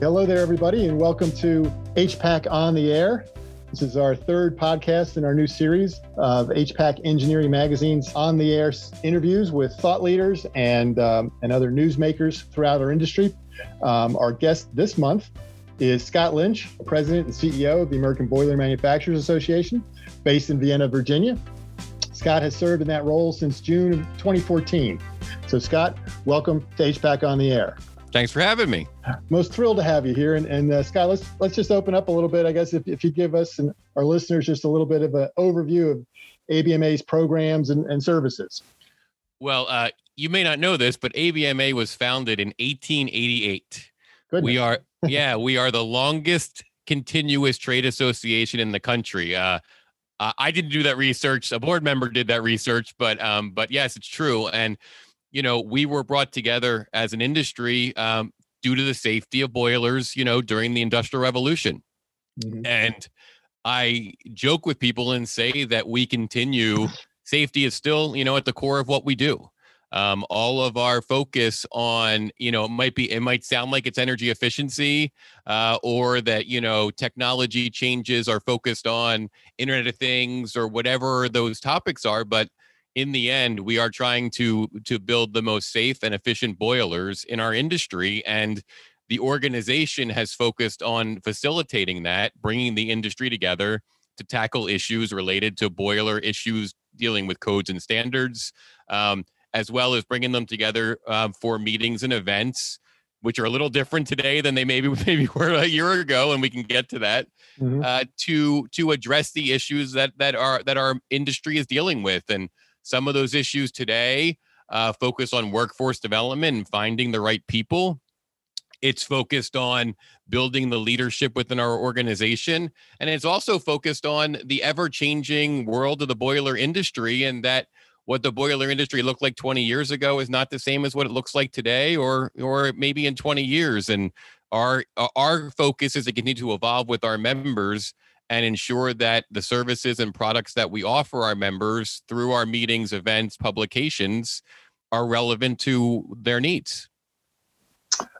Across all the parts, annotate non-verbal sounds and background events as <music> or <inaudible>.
Hello there, everybody, and welcome to HPAC on the Air. This is our third podcast in our new series of HPAC Engineering Magazine's on the air interviews with thought leaders and, um, and other newsmakers throughout our industry. Um, our guest this month is Scott Lynch, President and CEO of the American Boiler Manufacturers Association, based in Vienna, Virginia. Scott has served in that role since June of 2014. So, Scott, welcome to HPAC on the Air. Thanks for having me. Most thrilled to have you here. And, and uh, Scott, let's let's just open up a little bit. I guess if, if you give us and our listeners just a little bit of an overview of ABMA's programs and, and services. Well, uh, you may not know this, but ABMA was founded in 1888. Goodness. We are, <laughs> yeah, we are the longest continuous trade association in the country. Uh, I didn't do that research. A board member did that research, but um, but yes, it's true. And you know, we were brought together as an industry um, due to the safety of boilers, you know, during the Industrial Revolution. Mm-hmm. And I joke with people and say that we continue, safety is still, you know, at the core of what we do. Um, all of our focus on, you know, it might be, it might sound like it's energy efficiency, uh, or that you know technology changes are focused on Internet of Things or whatever those topics are, but in the end we are trying to to build the most safe and efficient boilers in our industry and the organization has focused on facilitating that bringing the industry together to tackle issues related to boiler issues dealing with codes and standards um, as well as bringing them together uh, for meetings and events which are a little different today than they maybe <laughs> maybe were a year ago, and we can get to that. Mm-hmm. Uh, to to address the issues that that are that our industry is dealing with, and some of those issues today uh, focus on workforce development and finding the right people. It's focused on building the leadership within our organization. And it's also focused on the ever changing world of the boiler industry and that what the boiler industry looked like 20 years ago is not the same as what it looks like today or or maybe in 20 years and our our focus is to continue to evolve with our members and ensure that the services and products that we offer our members through our meetings, events, publications are relevant to their needs.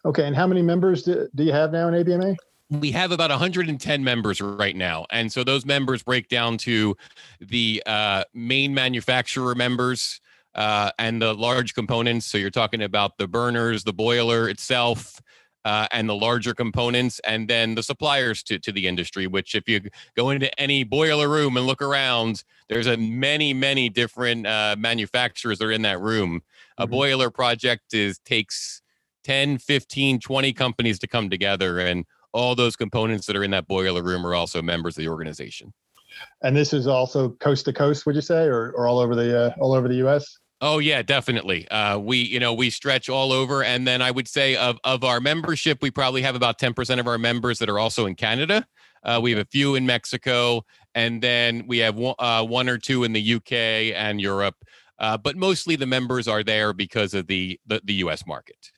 Okay, and how many members do, do you have now in ABMA? we have about 110 members right now and so those members break down to the uh, main manufacturer members uh, and the large components so you're talking about the burners the boiler itself uh, and the larger components, and then the suppliers to, to the industry. Which, if you go into any boiler room and look around, there's a many many different uh, manufacturers that are in that room. Mm-hmm. A boiler project is takes 10, 15, 20 companies to come together, and all those components that are in that boiler room are also members of the organization. And this is also coast to coast, would you say, or, or all over the uh, all over the U.S. Oh yeah, definitely. Uh, we you know we stretch all over, and then I would say of of our membership, we probably have about ten percent of our members that are also in Canada. Uh, we have a few in Mexico, and then we have one, uh, one or two in the UK and Europe. Uh, but mostly the members are there because of the the, the U.S. market.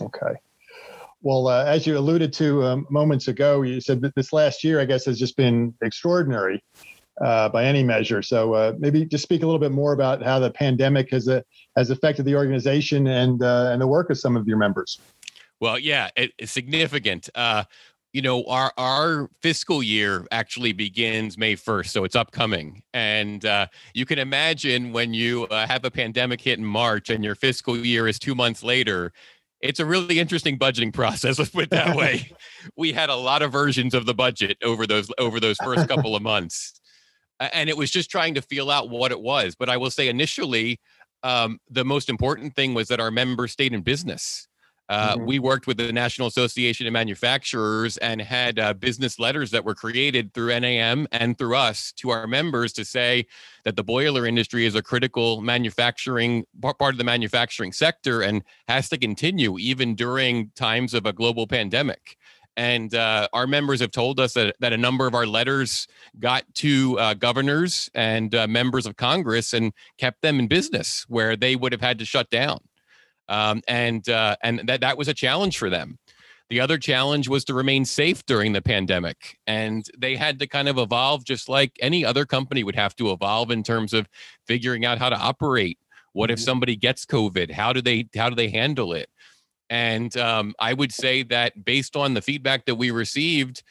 Okay. Well, uh, as you alluded to um, moments ago, you said that this last year, I guess, has just been extraordinary uh, by any measure. So uh, maybe just speak a little bit more about how the pandemic has uh, has affected the organization and uh, and the work of some of your members. Well, yeah, it, it's significant. Uh, you know, our our fiscal year actually begins May first, so it's upcoming, and uh, you can imagine when you have a pandemic hit in March and your fiscal year is two months later. It's a really interesting budgeting <laughs> process. Let's put it that way. <laughs> we had a lot of versions of the budget over those over those first couple of months and it was just trying to feel out what it was. But I will say initially, um, the most important thing was that our members stayed in business. Uh, mm-hmm. We worked with the National Association of Manufacturers and had uh, business letters that were created through NAM and through us to our members to say that the boiler industry is a critical manufacturing part of the manufacturing sector and has to continue even during times of a global pandemic. And uh, our members have told us that, that a number of our letters got to uh, governors and uh, members of Congress and kept them in business where they would have had to shut down. Um, and uh, and that, that was a challenge for them. The other challenge was to remain safe during the pandemic. And they had to kind of evolve just like any other company would have to evolve in terms of figuring out how to operate. What if mm-hmm. somebody gets COVID? How do they how do they handle it? And um, I would say that based on the feedback that we received,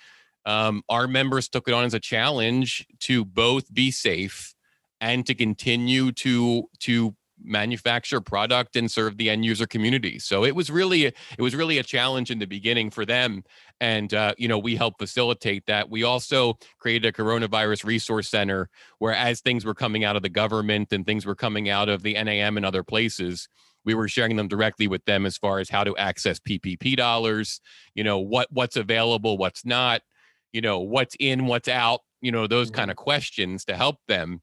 um, our members took it on as a challenge to both be safe and to continue to to manufacture product and serve the end user community. So it was really it was really a challenge in the beginning for them, and uh, you know we helped facilitate that. We also created a coronavirus resource center where, as things were coming out of the government and things were coming out of the NAM and other places, we were sharing them directly with them as far as how to access PPP dollars. You know what what's available, what's not. You know what's in, what's out. You know those mm-hmm. kind of questions to help them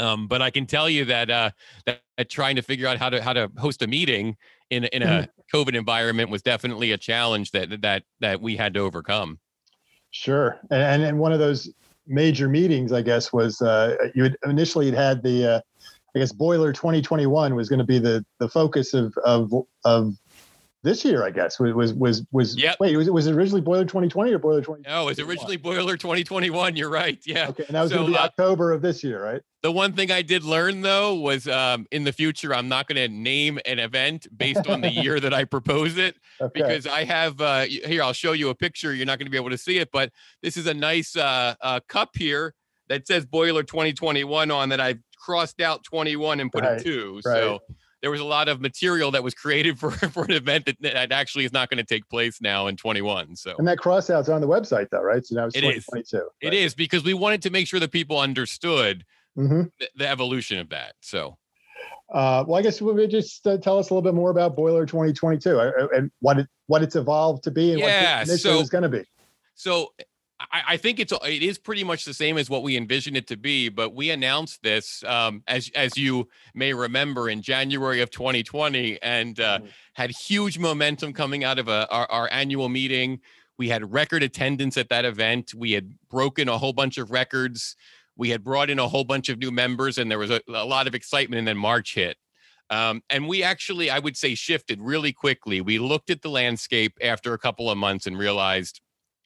um, but I can tell you that, uh, that, that trying to figure out how to how to host a meeting in in a mm-hmm. COVID environment was definitely a challenge that that that we had to overcome. Sure, and and one of those major meetings, I guess, was uh, you had initially had, had the uh, I guess Boiler 2021 was going to be the the focus of of of this year, I guess, was was was. Yep. Wait, was it was it originally Boiler 2020 or Boiler 20? No, it was originally Boiler 2021. You're right. Yeah. Okay, and that was so, going to be uh, October of this year, right? The one thing I did learn though was um, in the future I'm not going to name an event based on the year that I propose it <laughs> okay. because I have uh, here I'll show you a picture. You're not going to be able to see it, but this is a nice uh, uh, cup here that says Boiler 2021 on that I've crossed out 21 and put right. a two. Right. So there was a lot of material that was created <laughs> for for an event that, that actually is not going to take place now in 21. So and that crossout's on the website though, right? So now it's it is. Right? It is because we wanted to make sure that people understood mm-hmm. the, the, evolution of that. So. Uh, well, I guess we'll just uh, tell us a little bit more about Boiler 2022 uh, uh, and what it what it's evolved to be and yeah, what the so, is going to be. So I, I, think it's it is pretty much the same as what we envisioned it to be, but we announced this um, as as you may remember in January of 2020, and uh, mm-hmm. had huge momentum coming out of a, our, our annual meeting. We had record attendance at that event. We had broken a whole bunch of records. We had brought in a whole bunch of new members, and there was a, a lot of excitement. And then March hit, um, and we actually, I would say, shifted really quickly. We looked at the landscape after a couple of months and realized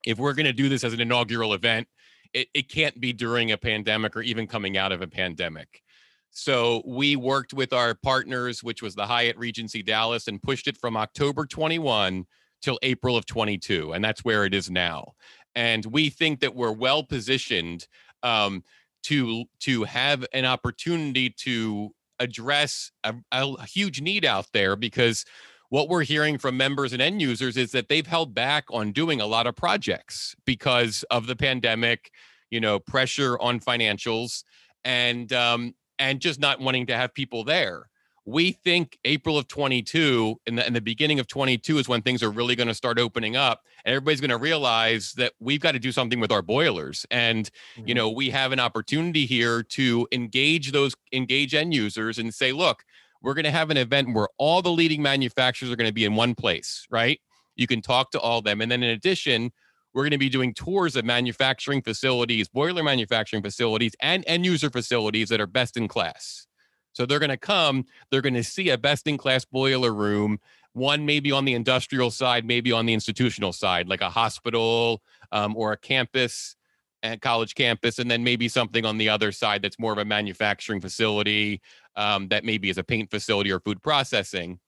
if we're going to do this as an inaugural event, it, it can't be during a pandemic or even coming out of a pandemic. So we worked with our partners, which was the Hyatt Regency Dallas, and pushed it from October 21 till April of 22. And that's where it is now. And we think that we're well positioned um, to, to have an opportunity to address a, a huge need out there because what we're hearing from members and end users is that they've held back on doing a lot of projects because of the pandemic, you know, pressure on financials and um, and just not wanting to have people there. We think April of 22 and the, and the beginning of 22 is when things are really going to start opening up. And everybody's going to realize that we've got to do something with our boilers. And, mm-hmm. you know, we have an opportunity here to engage those, engage end users and say, look, we're going to have an event where all the leading manufacturers are going to be in one place, right? You can talk to all of them. And then in addition, we're going to be doing tours of manufacturing facilities, boiler manufacturing facilities, and end user facilities that are best in class. So they're going to come, they're going to see a best in class boiler room, one maybe on the industrial side, maybe on the institutional side, like a hospital um, or a campus and college campus, and then maybe something on the other side that's more of a manufacturing facility um, that maybe is a paint facility or food processing,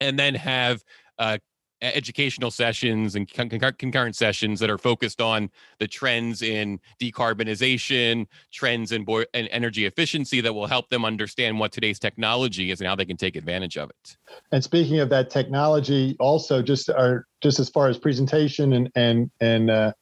and then have uh, educational sessions and concurrent sessions that are focused on the trends in decarbonization, trends in bo- and energy efficiency that will help them understand what today's technology is and how they can take advantage of it. And speaking of that technology, also just are just as far as presentation and and and uh,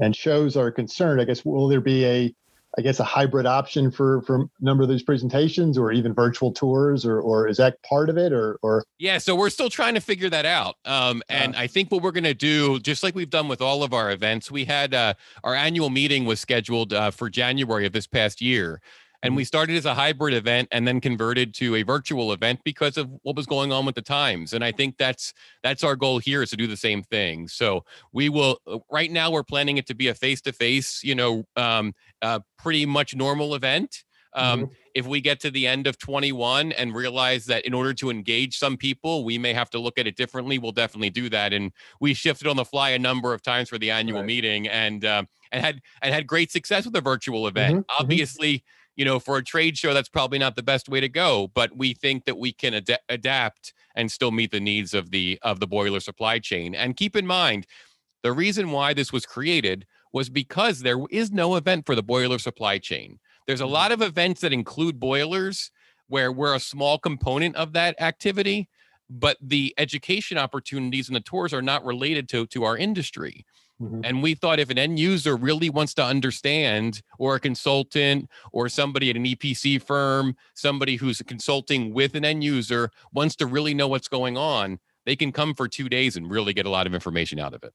and shows are concerned, I guess will there be a I guess a hybrid option for for a number of these presentations or even virtual tours or or is that part of it or or? Yeah so we're still trying to figure that out. Um and uh, i think what we're going to do just like we've done with all of our events we had uh our annual meeting was scheduled uh, for january of this past year and we mm-hmm. started as a hybrid event and then converted to a virtual event because of what was going on with the times and i think that's that's our goal here is to do the same thing so we will uh, right now we're planning it to be a face-to-face you know um, uh, pretty much normal event um, mm-hmm. if we get to the end of 21 and realize that in order to engage some people we may have to look at it differently we'll definitely do that and we shifted on the fly a number of times for the annual right. meeting and uh, and had and had great success with the virtual event mm-hmm. mm-hmm. You know, for a trade show, that's probably not the best way to go. But we think that we can ad- adapt and still meet the needs of the of the boiler supply chain. And keep in mind, the reason why this was created was because there is no event for the boiler supply chain. There's a mm-hmm. lot of events that include boilers where we're a small component of that activity, but the education opportunities and the tours are not related to to our industry. Mm-hmm. And we thought if an end user really wants to understand, or a consultant, or somebody at an EPC firm, somebody who's consulting with an end user wants to really know what's going on, they can come for two days and really get a lot of information out of it.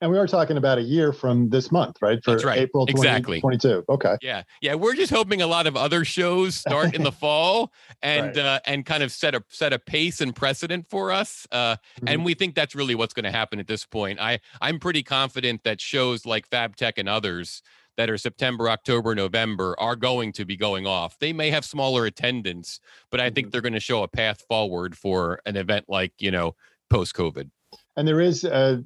And we are talking about a year from this month, right? For That's right. April 20, exactly. 22. Okay. Yeah. Yeah. We're just hoping a lot of other shows start in the <laughs> fall and right. uh, and kind of set a set a pace and precedent for us. Uh, mm-hmm. And we think that's really what's going to happen at this point. I I'm pretty confident that shows like FabTech and others that are September, October, November are going to be going off. They may have smaller attendance, but I think mm-hmm. they're going to show a path forward for an event like, you know, post COVID. And there is a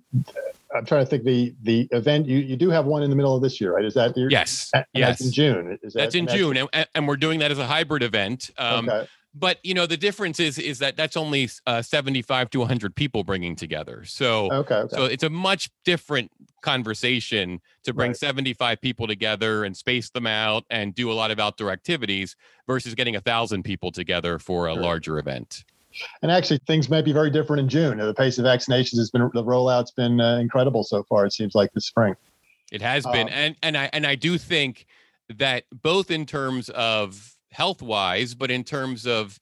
I'm trying to think the the event you you do have one in the middle of this year, right? Is that your, yes, yes, in June. Is that, that's in June, and, and we're doing that as a hybrid event. Um, okay. But you know the difference is is that that's only uh, 75 to 100 people bringing together. So okay, okay, so it's a much different conversation to bring right. 75 people together and space them out and do a lot of outdoor activities versus getting a thousand people together for a sure. larger event. And actually, things might be very different in June. The pace of vaccinations has been the rollout's been uh, incredible so far. It seems like this spring. It has been, um, and and I and I do think that both in terms of health wise, but in terms of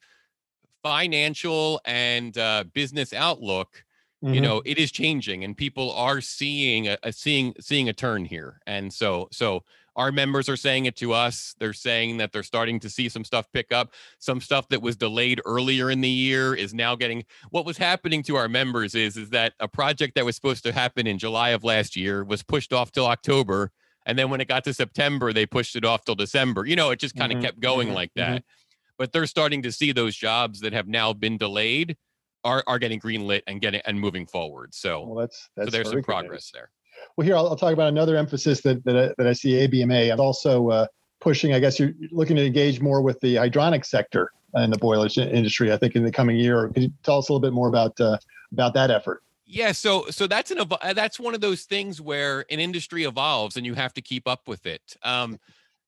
financial and uh, business outlook, mm-hmm. you know, it is changing, and people are seeing a, a seeing seeing a turn here, and so so our members are saying it to us. They're saying that they're starting to see some stuff pick up. Some stuff that was delayed earlier in the year is now getting what was happening to our members is is that a project that was supposed to happen in July of last year was pushed off till October. And then when it got to September, they pushed it off till December. You know, it just kind of mm-hmm, kept going mm-hmm, like that. Mm-hmm. But they're starting to see those jobs that have now been delayed are are getting greenlit and getting and moving forward. So, well, that's, that's so there's some progress there. Well, here I'll, I'll, talk about another emphasis that that I, that I see ABMA. I'm also uh, pushing. I guess you're looking to engage more with the hydronic sector in the boilers industry. I think in the coming year. Could you tell us a little bit more about uh, about that effort? Yeah, so so that's an that's one of those things where an industry evolves and you have to keep up with it. Um,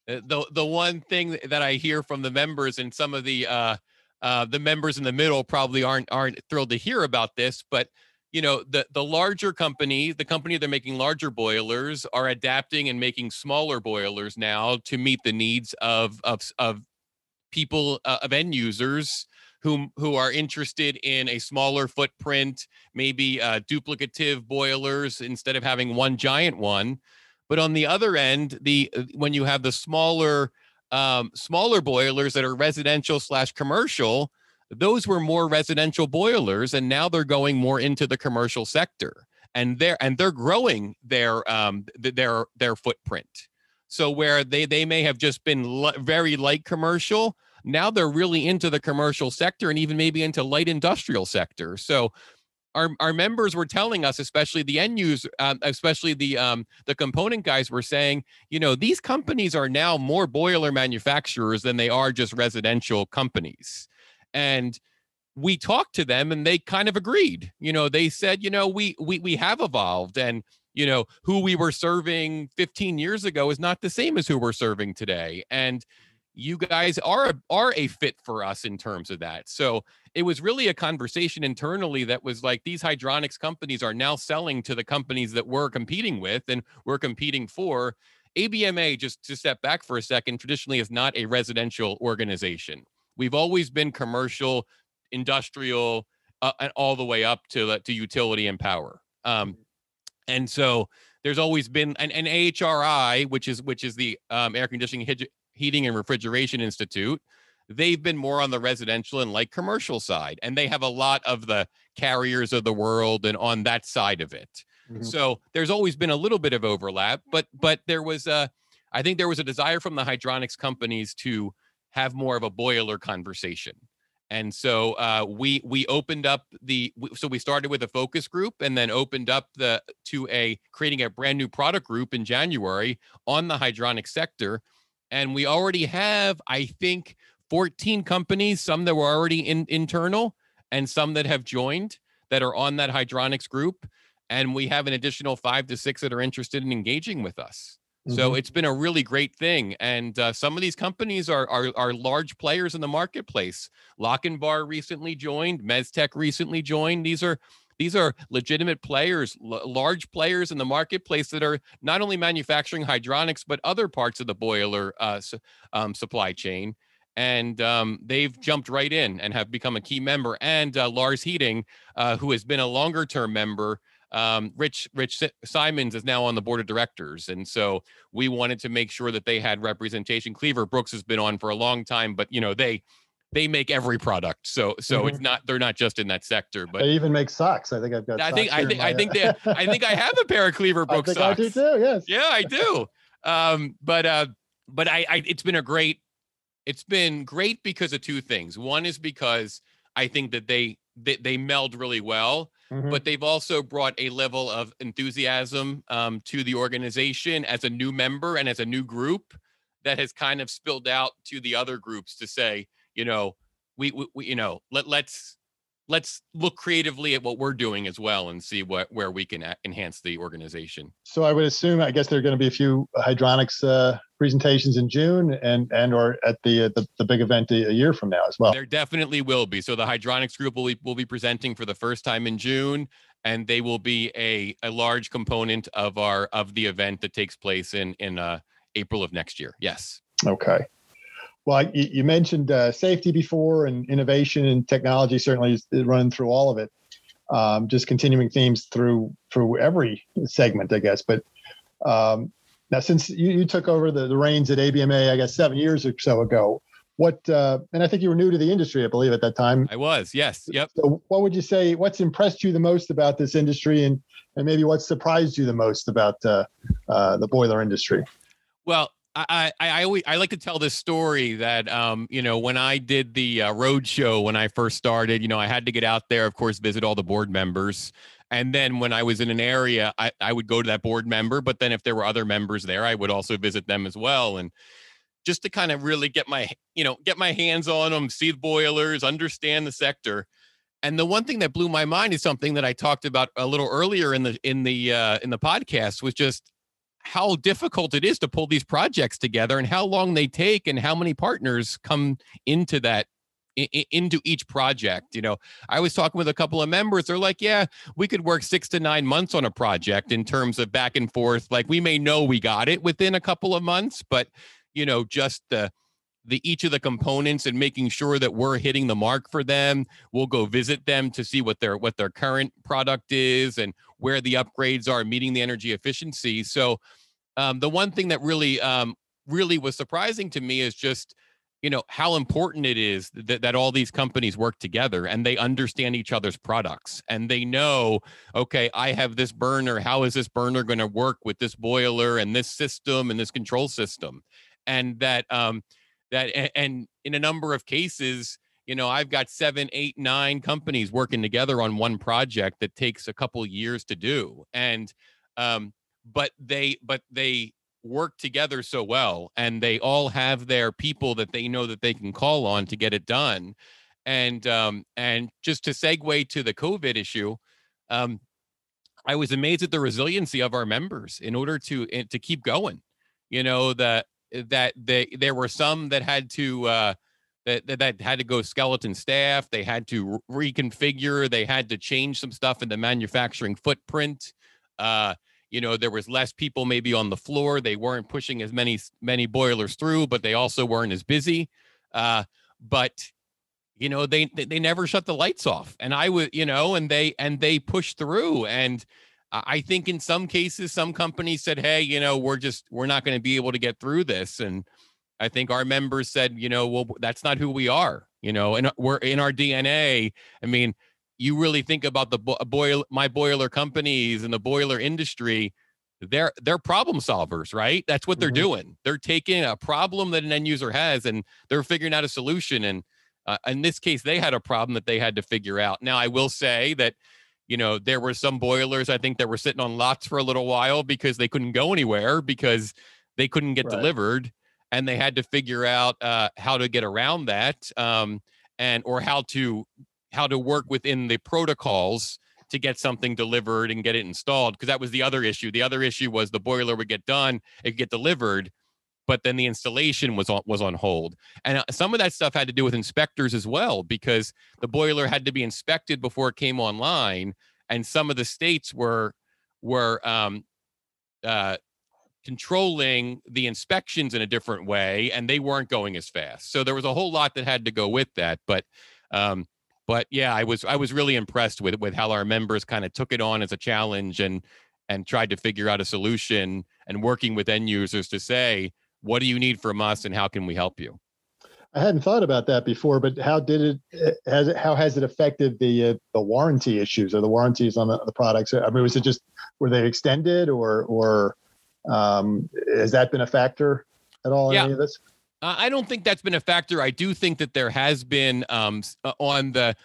the the one thing that I hear from the members and some of the uh, uh, the members in the middle probably aren't aren't thrilled to hear about this, but you know the the larger company the company they're making larger boilers are adapting and making smaller boilers now to meet the needs of of of people uh, of end users who who are interested in a smaller footprint maybe uh, duplicative boilers instead of having one giant one. But on the other end the uh, when you have the smaller um, smaller boilers that are residential slash commercial those were more residential boilers and now they're going more into the commercial sector and they're and they're growing their um their their footprint so where they they may have just been very light commercial now they're really into the commercial sector and even maybe into light industrial sector so our, our members were telling us, especially the end user, um, especially the um, the component guys, were saying, you know, these companies are now more boiler manufacturers than they are just residential companies. And we talked to them and they kind of agreed. You know, they said, you know, we we we have evolved and you know, who we were serving 15 years ago is not the same as who we're serving today. And you guys are are a fit for us in terms of that. So it was really a conversation internally that was like these hydronics companies are now selling to the companies that we're competing with and we're competing for. ABMA, just to step back for a second, traditionally is not a residential organization. We've always been commercial, industrial, uh, and all the way up to to utility and power. Um, mm-hmm. and so there's always been an, an AHRI, which is which is the um, Air Conditioning, Heating, and Refrigeration Institute. They've been more on the residential and like commercial side, and they have a lot of the carriers of the world and on that side of it. Mm-hmm. So there's always been a little bit of overlap, but but there was a, I think there was a desire from the hydronics companies to have more of a boiler conversation. And so uh, we we opened up the so we started with a focus group and then opened up the to a creating a brand new product group in January on the hydronic sector. and we already have, I think, 14 companies, some that were already in, internal and some that have joined that are on that hydronics group. And we have an additional five to six that are interested in engaging with us. Mm-hmm. So it's been a really great thing. And uh, some of these companies are, are, are large players in the marketplace. Lochinvar recently joined, Mestek recently joined. These are these are legitimate players, l- large players in the marketplace that are not only manufacturing hydronics but other parts of the boiler uh, su- um, supply chain and um, they've jumped right in and have become a key member. And uh, Laars Heating, uh, who has been a longer term member, um, Rich Rich Simons is now on the board of directors, and so we wanted to make sure that they had representation. Cleaver Brooks has been on for a long time, but you know they they make every product, so so mm-hmm. it's not they're not just in that sector, but they even make socks. I think I've got. I think I think I think they I think I <laughs> have a pair of Cleaver Brooks I think socks. I do too. Yes. Yeah, I do. Um, but uh, but I, I it's been a great it's been great because of two things. One is because I think that they they, they meld really well, mm-hmm. but they've also brought a level of enthusiasm um, to the organization as a new member and as a new group that has kind of spilled out to the other groups to say, you know, we, we, we you know, let let's let's look creatively at what we're doing as well and see what where we can enhance the organization. So I would assume, I guess there are going to be a few hydronics uh, presentations in June and and or at the, uh, the the big event a, year from now as well. There definitely will be. So the hydronics group will be, will be presenting for the first time in June, and they will be a a large component of our of the event that takes place in in uh, April of next year. Yes. Okay. Well, you mentioned uh, safety before, and innovation and technology certainly is running through all of it. Um, just continuing themes through through every segment, I guess. But um, now, since you, you took over the, the reins at ABMA, I guess seven years or so ago, what uh, and I think you were new to the industry, I believe, at that time. I was, yes, yep. So, what would you say? What's impressed you the most about this industry, and and maybe what surprised you the most about uh, uh, the boiler industry? Well, I, I, I always I like to tell this story that um you know when I did the uh, road show when I first started you know I had to get out there of course visit all the board members. And then when I was in an area I, I would go to that board member but then if there were other members there I would also visit them as well. And just to kind of really get my you know get my hands on them see the boilers understand the sector. And the one thing that blew my mind is something that I talked about a little earlier in the in the uh, in the podcast was just how difficult it is to pull these projects together and how long they take and how many partners come into that into each project you know? I was talking with a couple of members they're like yeah we could work six to nine months on a project in terms of back and forth like we may know we got it within a couple of months but you know just the the each of the components and making sure that we're hitting the mark for them. We'll go visit them to see what their what their current product is and where the upgrades are meeting the energy efficiency. So um, the one thing that really um, really was surprising to me is just you know how important it is that, that all these companies work together and they understand each other's products and they know okay i have this burner. How is this burner going to work with this boiler and this system and this control system? And that um, that and in a number of cases you know i've got seven eight nine companies working together on one project that takes a couple years to do and um but they but they work together so well and they all have their people that they know that they can call on to get it done and um and just to segue to the covid issue um i was amazed at the resiliency of our members in order to eh, to keep going you know that that they there were some that had to uh, that, that, that had to go skeleton staff. They had to reconfigure. They had to change some stuff in the manufacturing footprint. Uh, you know, there was less people maybe on the floor. They weren't pushing as many many boilers through, but they also weren't as busy. Uh, but you know, they they never shut the lights off, and I would, you know, and they and they pushed through and I think in some cases, some companies said, "Hey, you know, we're just we're not going to be able to get through this," and I think our members said, "You know, well, that's not who we are." You know, and we're in our DNA. I mean, you really think about the boil my boiler companies and the boiler industry. They're they're problem solvers, right? That's what they're mm-hmm. doing. They're taking a problem that an end user has and they're figuring out a solution. And uh, in this case, they had a problem that they had to figure out. Now, I will say that you know, there were some boilers I think that were sitting on lots for a little while because they couldn't go anywhere because they couldn't get right. delivered. and they had to figure out uh, how to get around that um, and or how to how to work within the protocols to get something delivered and get it installed because that was the other issue the other issue was the boiler would get done it could get delivered but then the installation was on was on hold. And uh, some of that stuff had to do with inspectors as well because the boiler had to be inspected before it came online and some of the states were were um, uh, controlling the inspections in a different way and they weren't going as fast. So there was a whole lot that had to go with that but um, but yeah, I was I was really impressed with with how our members kind of took it on as a challenge and and tried to figure out a solution and working with end users to say, what do you need from us and how can we help you? I hadn't thought about that before, but how did it has it how has it affected the uh, the warranty issues or the warranties on the, the, products? I mean, was it just were they extended or or um, has that been a factor at all in yeah. any of this? I don't think that's been a factor. I do think that there has been um, uh, on the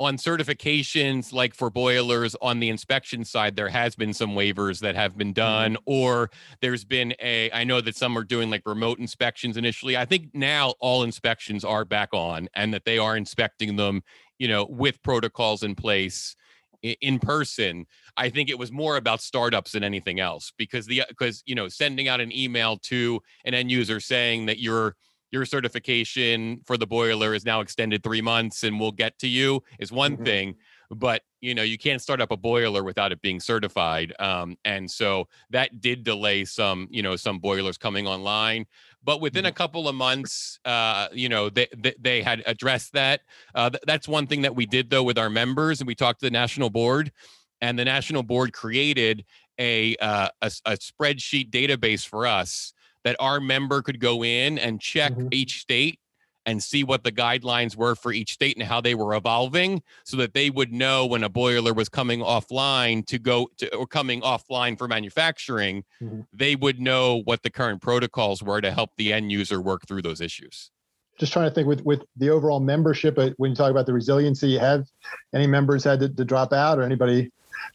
on certifications like for boilers on the inspection side there has been some waivers that have been mm-hmm. done or there's been a i know that some are doing like remote inspections initially i think now all inspections are back on and that they are inspecting them you know with protocols in place in person i think it was more about startups than anything else because the because you know sending out an email to an end user saying that your your certification for the boiler is now extended three months and we'll get to you is one mm-hmm. thing but you know you can't start up a boiler without it being certified um, and so that did delay some you know some boilers coming online but within a mm-hmm. couple of months uh, you know they, they, they had addressed that uh, th- that's one thing that we did though with our members and we talked to the national board and the national board created a, uh, a, a spreadsheet database for us that our member could go in and check mm-hmm. each state and see what the guidelines were for each state and how they were evolving so that they would know when a boiler was coming offline to go to or coming offline for manufacturing mm-hmm. they would know what the current protocols were to help the end user work through those issues just trying to think with with the overall membership uh, when you talk about the resiliency have any members had to, to drop out or anybody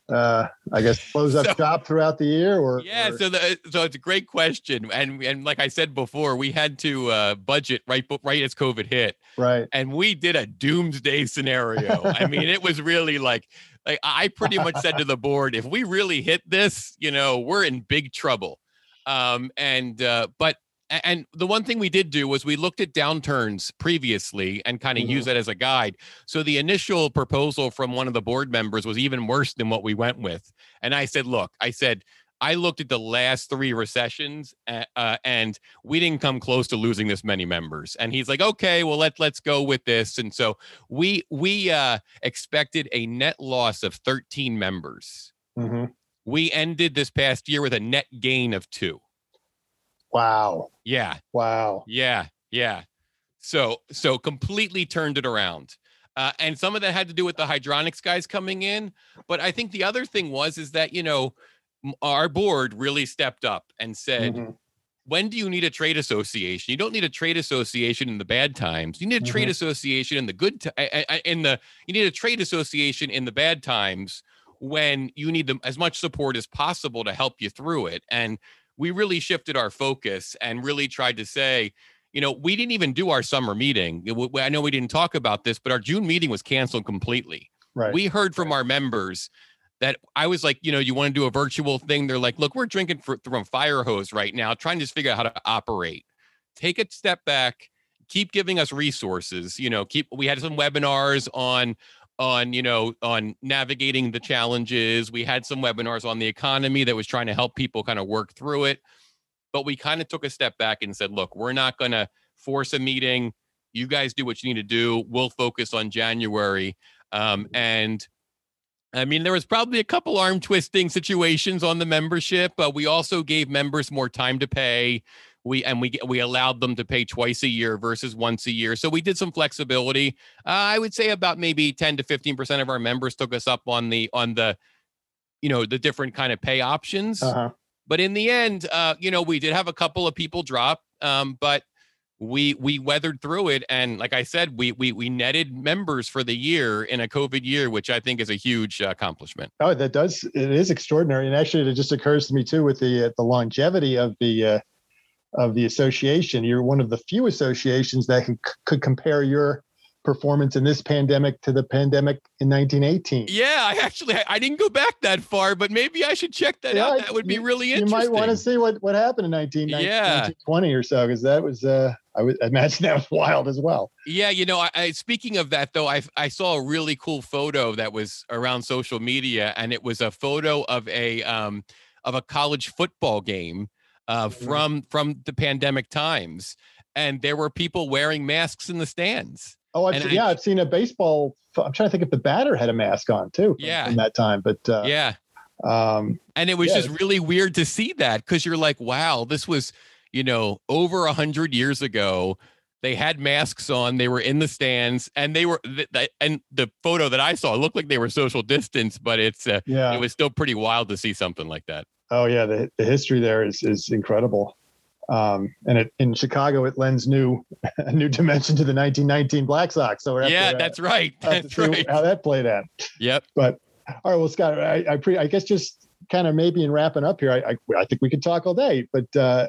uh, I guess close up <laughs> so, shop throughout the year or yeah or... so the, so it's a great question and and like I said before we had to uh, budget right right as COVID hit right. and we did a doomsday scenario. I mean it was really like like I pretty much said to the board if we really hit this you know we're in big trouble. Um and uh but and the one thing we did do was we looked at downturns previously and kind of mm-hmm. use that as a guide. So the initial proposal from one of the board members was even worse than what we went with. And I said, look, I said, I looked at the last three recessions uh, and we didn't come close to losing this many members. And he's like, okay, well, let, let's go with this. And so we, we uh, expected a net loss of 13 members. Mm-hmm. We ended this past year with a net gain of two. Wow. Yeah. Wow. Yeah. Yeah. So so completely turned it around. Uh, and some of that had to do with the hydronics guys coming in, but I think the other thing was is that you know our board really stepped up and said, mm-hmm. "When do you need a trade association? You don't need a trade association in the bad times. You need a mm-hmm. trade association in the good t- in the you need a trade association in the bad times when you need them as much support as possible to help you through it." And we really shifted our focus and really tried to say, you know, we didn't even do our summer meeting. I know we didn't talk about this, but our June meeting was canceled completely. Right. We heard from right. our members that I was like, you know, you want to do a virtual thing? They're like, look, we're drinking for, from fire hose right now, trying to just figure out how to operate. Take a step back, keep giving us resources. You know, keep. We had some webinars on on you know on navigating the challenges. We had some webinars on the economy that was trying to help people kind of work through it but we kind of took a step back and said look we're not going to force a meeting. You guys do what you need to do. We'll focus on january. Um, and I mean, there was probably a couple arm twisting situations on the membership, but we also gave members more time to pay we and we we allowed them to pay twice a year versus once a year. So we did some flexibility. Uh, I would say about maybe 10 to 15 percent of our members took us up on the on the you know the different kind of pay options. Uh-huh. But in the end, uh, you know, we did have a couple of people drop, um, but we we weathered through it and like i said we we we netted members for the year in a covid year which i think is a huge accomplishment oh that does it is extraordinary and actually it just occurs to me too with the uh, the longevity of the uh, of the association. You're one of the few associations that could, could compare your performance in this pandemic to the pandemic in 1918. Yeah, I actually I didn't go back that far, but maybe I should check that yeah, out. That would be really interesting. You might want to see what what happened in 19, yeah. 1920 or so, because that was uh I would imagine <laughs> that was wild as well. Yeah, you know, I, I, speaking of that though, I I saw a really cool photo that was around social media, and it was a photo of a um of a college football game uh, mm-hmm. from from the pandemic times, and there were people wearing masks in the stands. Oh, I've seen, I, yeah, I've seen a baseball. I'm trying to think if the batter had a mask on too. Yeah, in that time, but uh, yeah, um, and it was yeah. just really weird to see that because you're like, wow, this was you know over a hundred years ago. They had masks on. They were in the stands, and they were. Th- and the photo that I saw looked like they were social distance, but it's uh, yeah, it was still pretty wild to see something like that. Oh yeah, the the history there is is incredible. Um, and it, in Chicago, it lends new <laughs> a new dimension to the 1919 Black Sox. So yeah, to, that's right. That's right. How that played out. Yep. But all right, well, Scott, I I, pre, I guess just kind of maybe in wrapping up here, I, I, I think we could talk all day, but uh,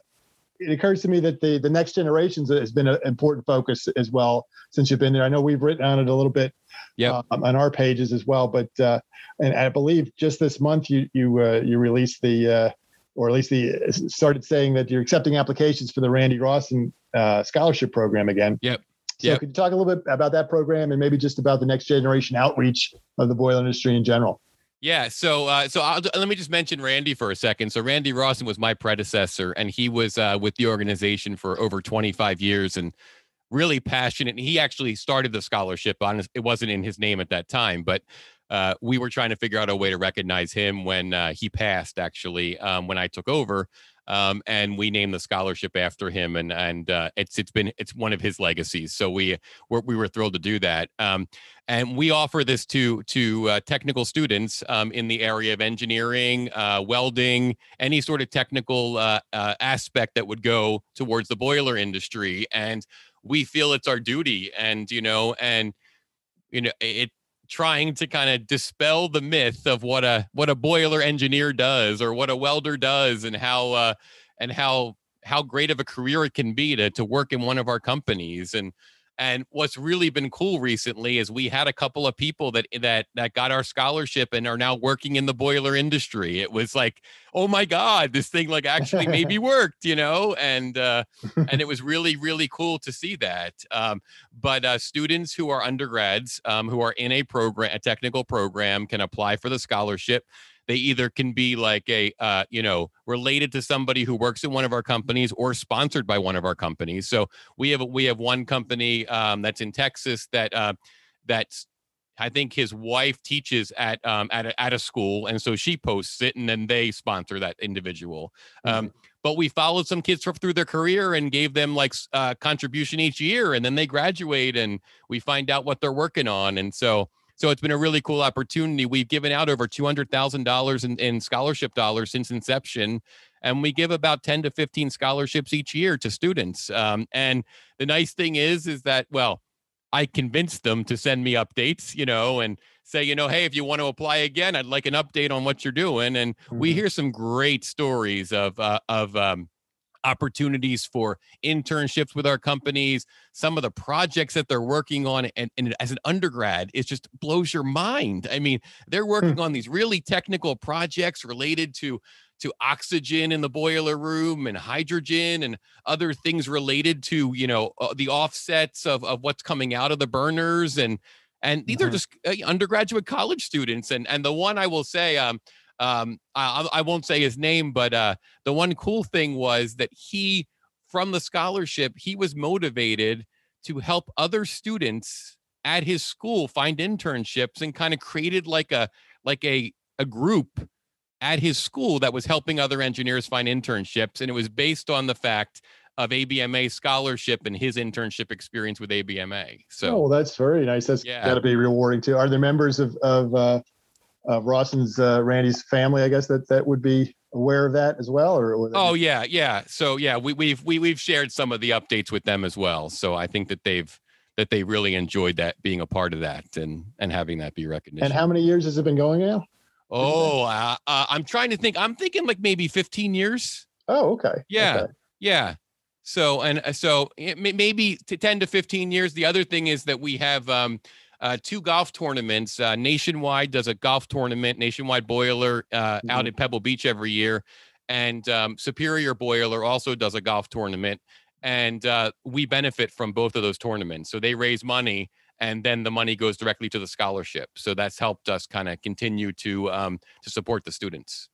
it occurs to me that the the next generations has been an important focus as well since you've been there. I know we've written on it a little bit yep. um, on our pages as well, but uh, and I believe just this month you you uh, you released the uh, or at least the started saying that you're accepting applications for the Randy Rawson uh, scholarship program again. Yep. So yep. could you talk a little bit about that program and maybe just about the next generation outreach of the boiler industry in general? Yeah, so uh, so I'll, let me just mention Randy for a second. So Randy Rawson was my predecessor, and he was uh, with the organization for over 25 years, and really passionate. He actually started the scholarship on it wasn't in his name at that time, but uh, we were trying to figure out a way to recognize him when uh, he passed, actually, um, when I took over. Um, and we named the scholarship after him, and and uh, it's it's been it's one of his legacies. So we we're, we were thrilled to do that. Um, and we offer this to to uh, technical students um, in the area of engineering, uh, welding, any sort of technical uh, aspect that would go towards the boiler industry. And we feel it's our duty, and you know, and you know, it trying to kind of dispel the myth of what a what a boiler engineer does or what a welder does and how uh, and how how great of a career it can be to to work in one of our companies and and what's really been cool recently is we had a couple of people that that that got our scholarship and are now working in the boiler industry. It was like, oh my god, this thing like actually maybe <laughs> worked, you know, and uh, and it <laughs> was really really cool to see that. Um, but uh, students who are undergrads um, who are in a program, a technical program, can apply for the scholarship they either can be like a uh, you know related to somebody who works in one of our companies or sponsored by one of our companies so we have we have one company um, that's in texas that uh, that's I think his wife teaches at um, at a, at a school, and so she posts it, and then they sponsor that individual. Um, mm-hmm. But we followed some kids through their career and gave them like uh, contribution each year, and then they graduate, and we find out what they're working on, and so so it's been a really cool opportunity. We've given out over two hundred thousand dollars in scholarship dollars since inception, and we give about ten to fifteen scholarships each year to students. Um, and the nice thing is, is that well, I convinced them to send me updates, you know, and say, you know, hey, if you want to apply again, I'd like an update on what you're doing. And mm-hmm. we hear some great stories of uh, of um, opportunities for internships with our companies, some of the projects that they're working on. And, and as an undergrad, it just blows your mind. I mean, they're hmm. working on these really technical projects related to to oxygen in the boiler room and hydrogen and other things related to you know uh, the offsets of, of what's coming out of the burners and and these mm-hmm. are just uh, undergraduate college students and and the one i will say um um, I, I won't say his name, but uh, the one cool thing was that he, from the scholarship, he was motivated to help other students at his school find internships and kind of created like a like a a group at his school that was helping other engineers find internships and it was based on the fact of ABMA scholarship and his internship experience with ABMA. So, oh, that's very nice. That's yeah. got to be rewarding too. Are there members of of uh, uh, Rawson's uh, Randy's family, I guess that that would be aware of that as well, or oh yeah, yeah. So yeah, we, we've we, we've shared some of the updates with them as well. So I think that they've that they really enjoyed that being a part of that and and having that be recognition. And how many years has it been going now? Oh, uh, uh, I'm trying to think. I'm thinking like maybe 15 years. Oh, okay. Yeah, okay. yeah. So and uh, so maybe to 10 to 15 years. The other thing is that we have um, uh, two golf tournaments. Uh, Nationwide does a golf tournament, Nationwide Boiler, uh, mm-hmm. out at Pebble Beach every year, and um, Superior Boiler also does a golf tournament, and uh, we benefit from both of those tournaments. So they raise money, and then the money goes directly to the scholarship. So that's helped us kind of continue to um, to support the students.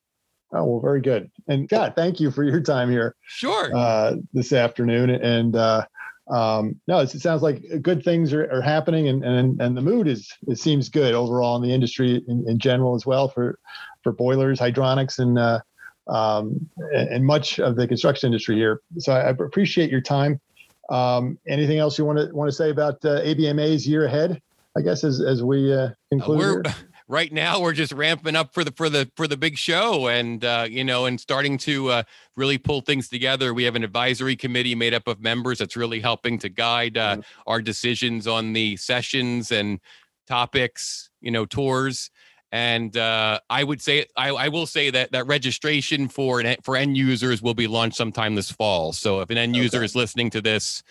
Oh well, very good. And God, thank you for your time here. Sure. Uh, this afternoon, and uh, um, no, it sounds like good things are, are happening, and, and and the mood is it seems good overall in the industry in, in general as well for for boilers, hydronics, and uh, um, and much of the construction industry here. So I appreciate your time. Um, anything else you want to want to say about uh, ABMA's year ahead? I guess as as we uh, conclude. Uh, right now we're just ramping up for the for the for the big show and uh, you know and starting to uh, really pull things together we have an advisory committee made up of members that's really helping to guide uh, mm-hmm. our decisions on the sessions and topics you know tours and uh, I would say I, I, will say that that registration for an, for end users will be launched sometime this fall. So if an end user is listening to this,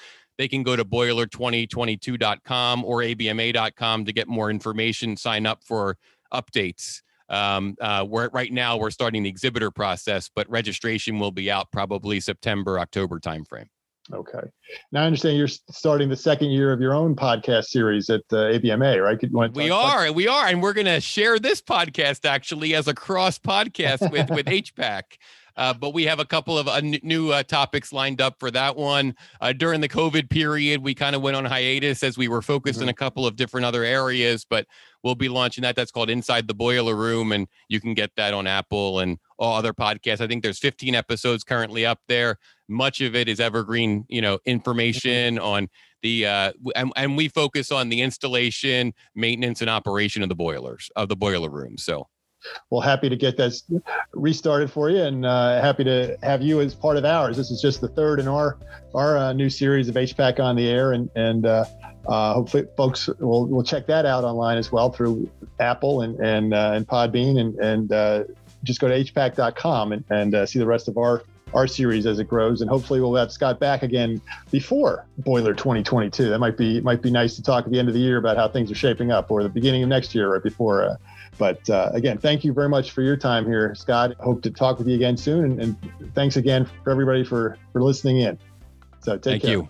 they can go to boiler2022.com or abma.com to get more information, sign up for updates. Um, uh, we're right now we're starting the exhibitor process, but registration will be out probably September October timeframe. Okay. Now I understand you're starting the second year of your own podcast series at the uh, ABMA, right? we are, about- we are, and we're going to share this podcast actually as a cross podcast with with <laughs> HPAC. Uh, but we have a couple of uh, new uh, topics lined up for that one. Uh, during the COVID period, we kind of went on hiatus as we were focused mm-hmm. in a couple of different other areas, but we'll be launching that. That's called Inside the Boiler Room, and you can get that on Apple and all other podcasts. I think there's 15 episodes currently up there. Much of it is evergreen, you know, mm-hmm. information on the uh, and, and we focus on the installation, maintenance, and operation of the boilers of the boiler room. So well, happy to get this restarted for you, and uh, happy to have you as part of ours. This is just the third in our our uh, new series of HPAC on the air, and and uh, uh, hopefully folks will will check that out online as well through Apple and and uh, and Podbean, and and uh, just go to hpac.com and and see the rest of our our series as it grows, and hopefully we'll have Scott back again before Boiler 2022. That might be might be nice to talk at the end of the year about how things are shaping up, or the beginning of next year, right before. But uh, again, thank you very much for your time here, Scott. Hope to talk with you again soon, and, and thanks again for everybody for for listening in. So take thank care. you.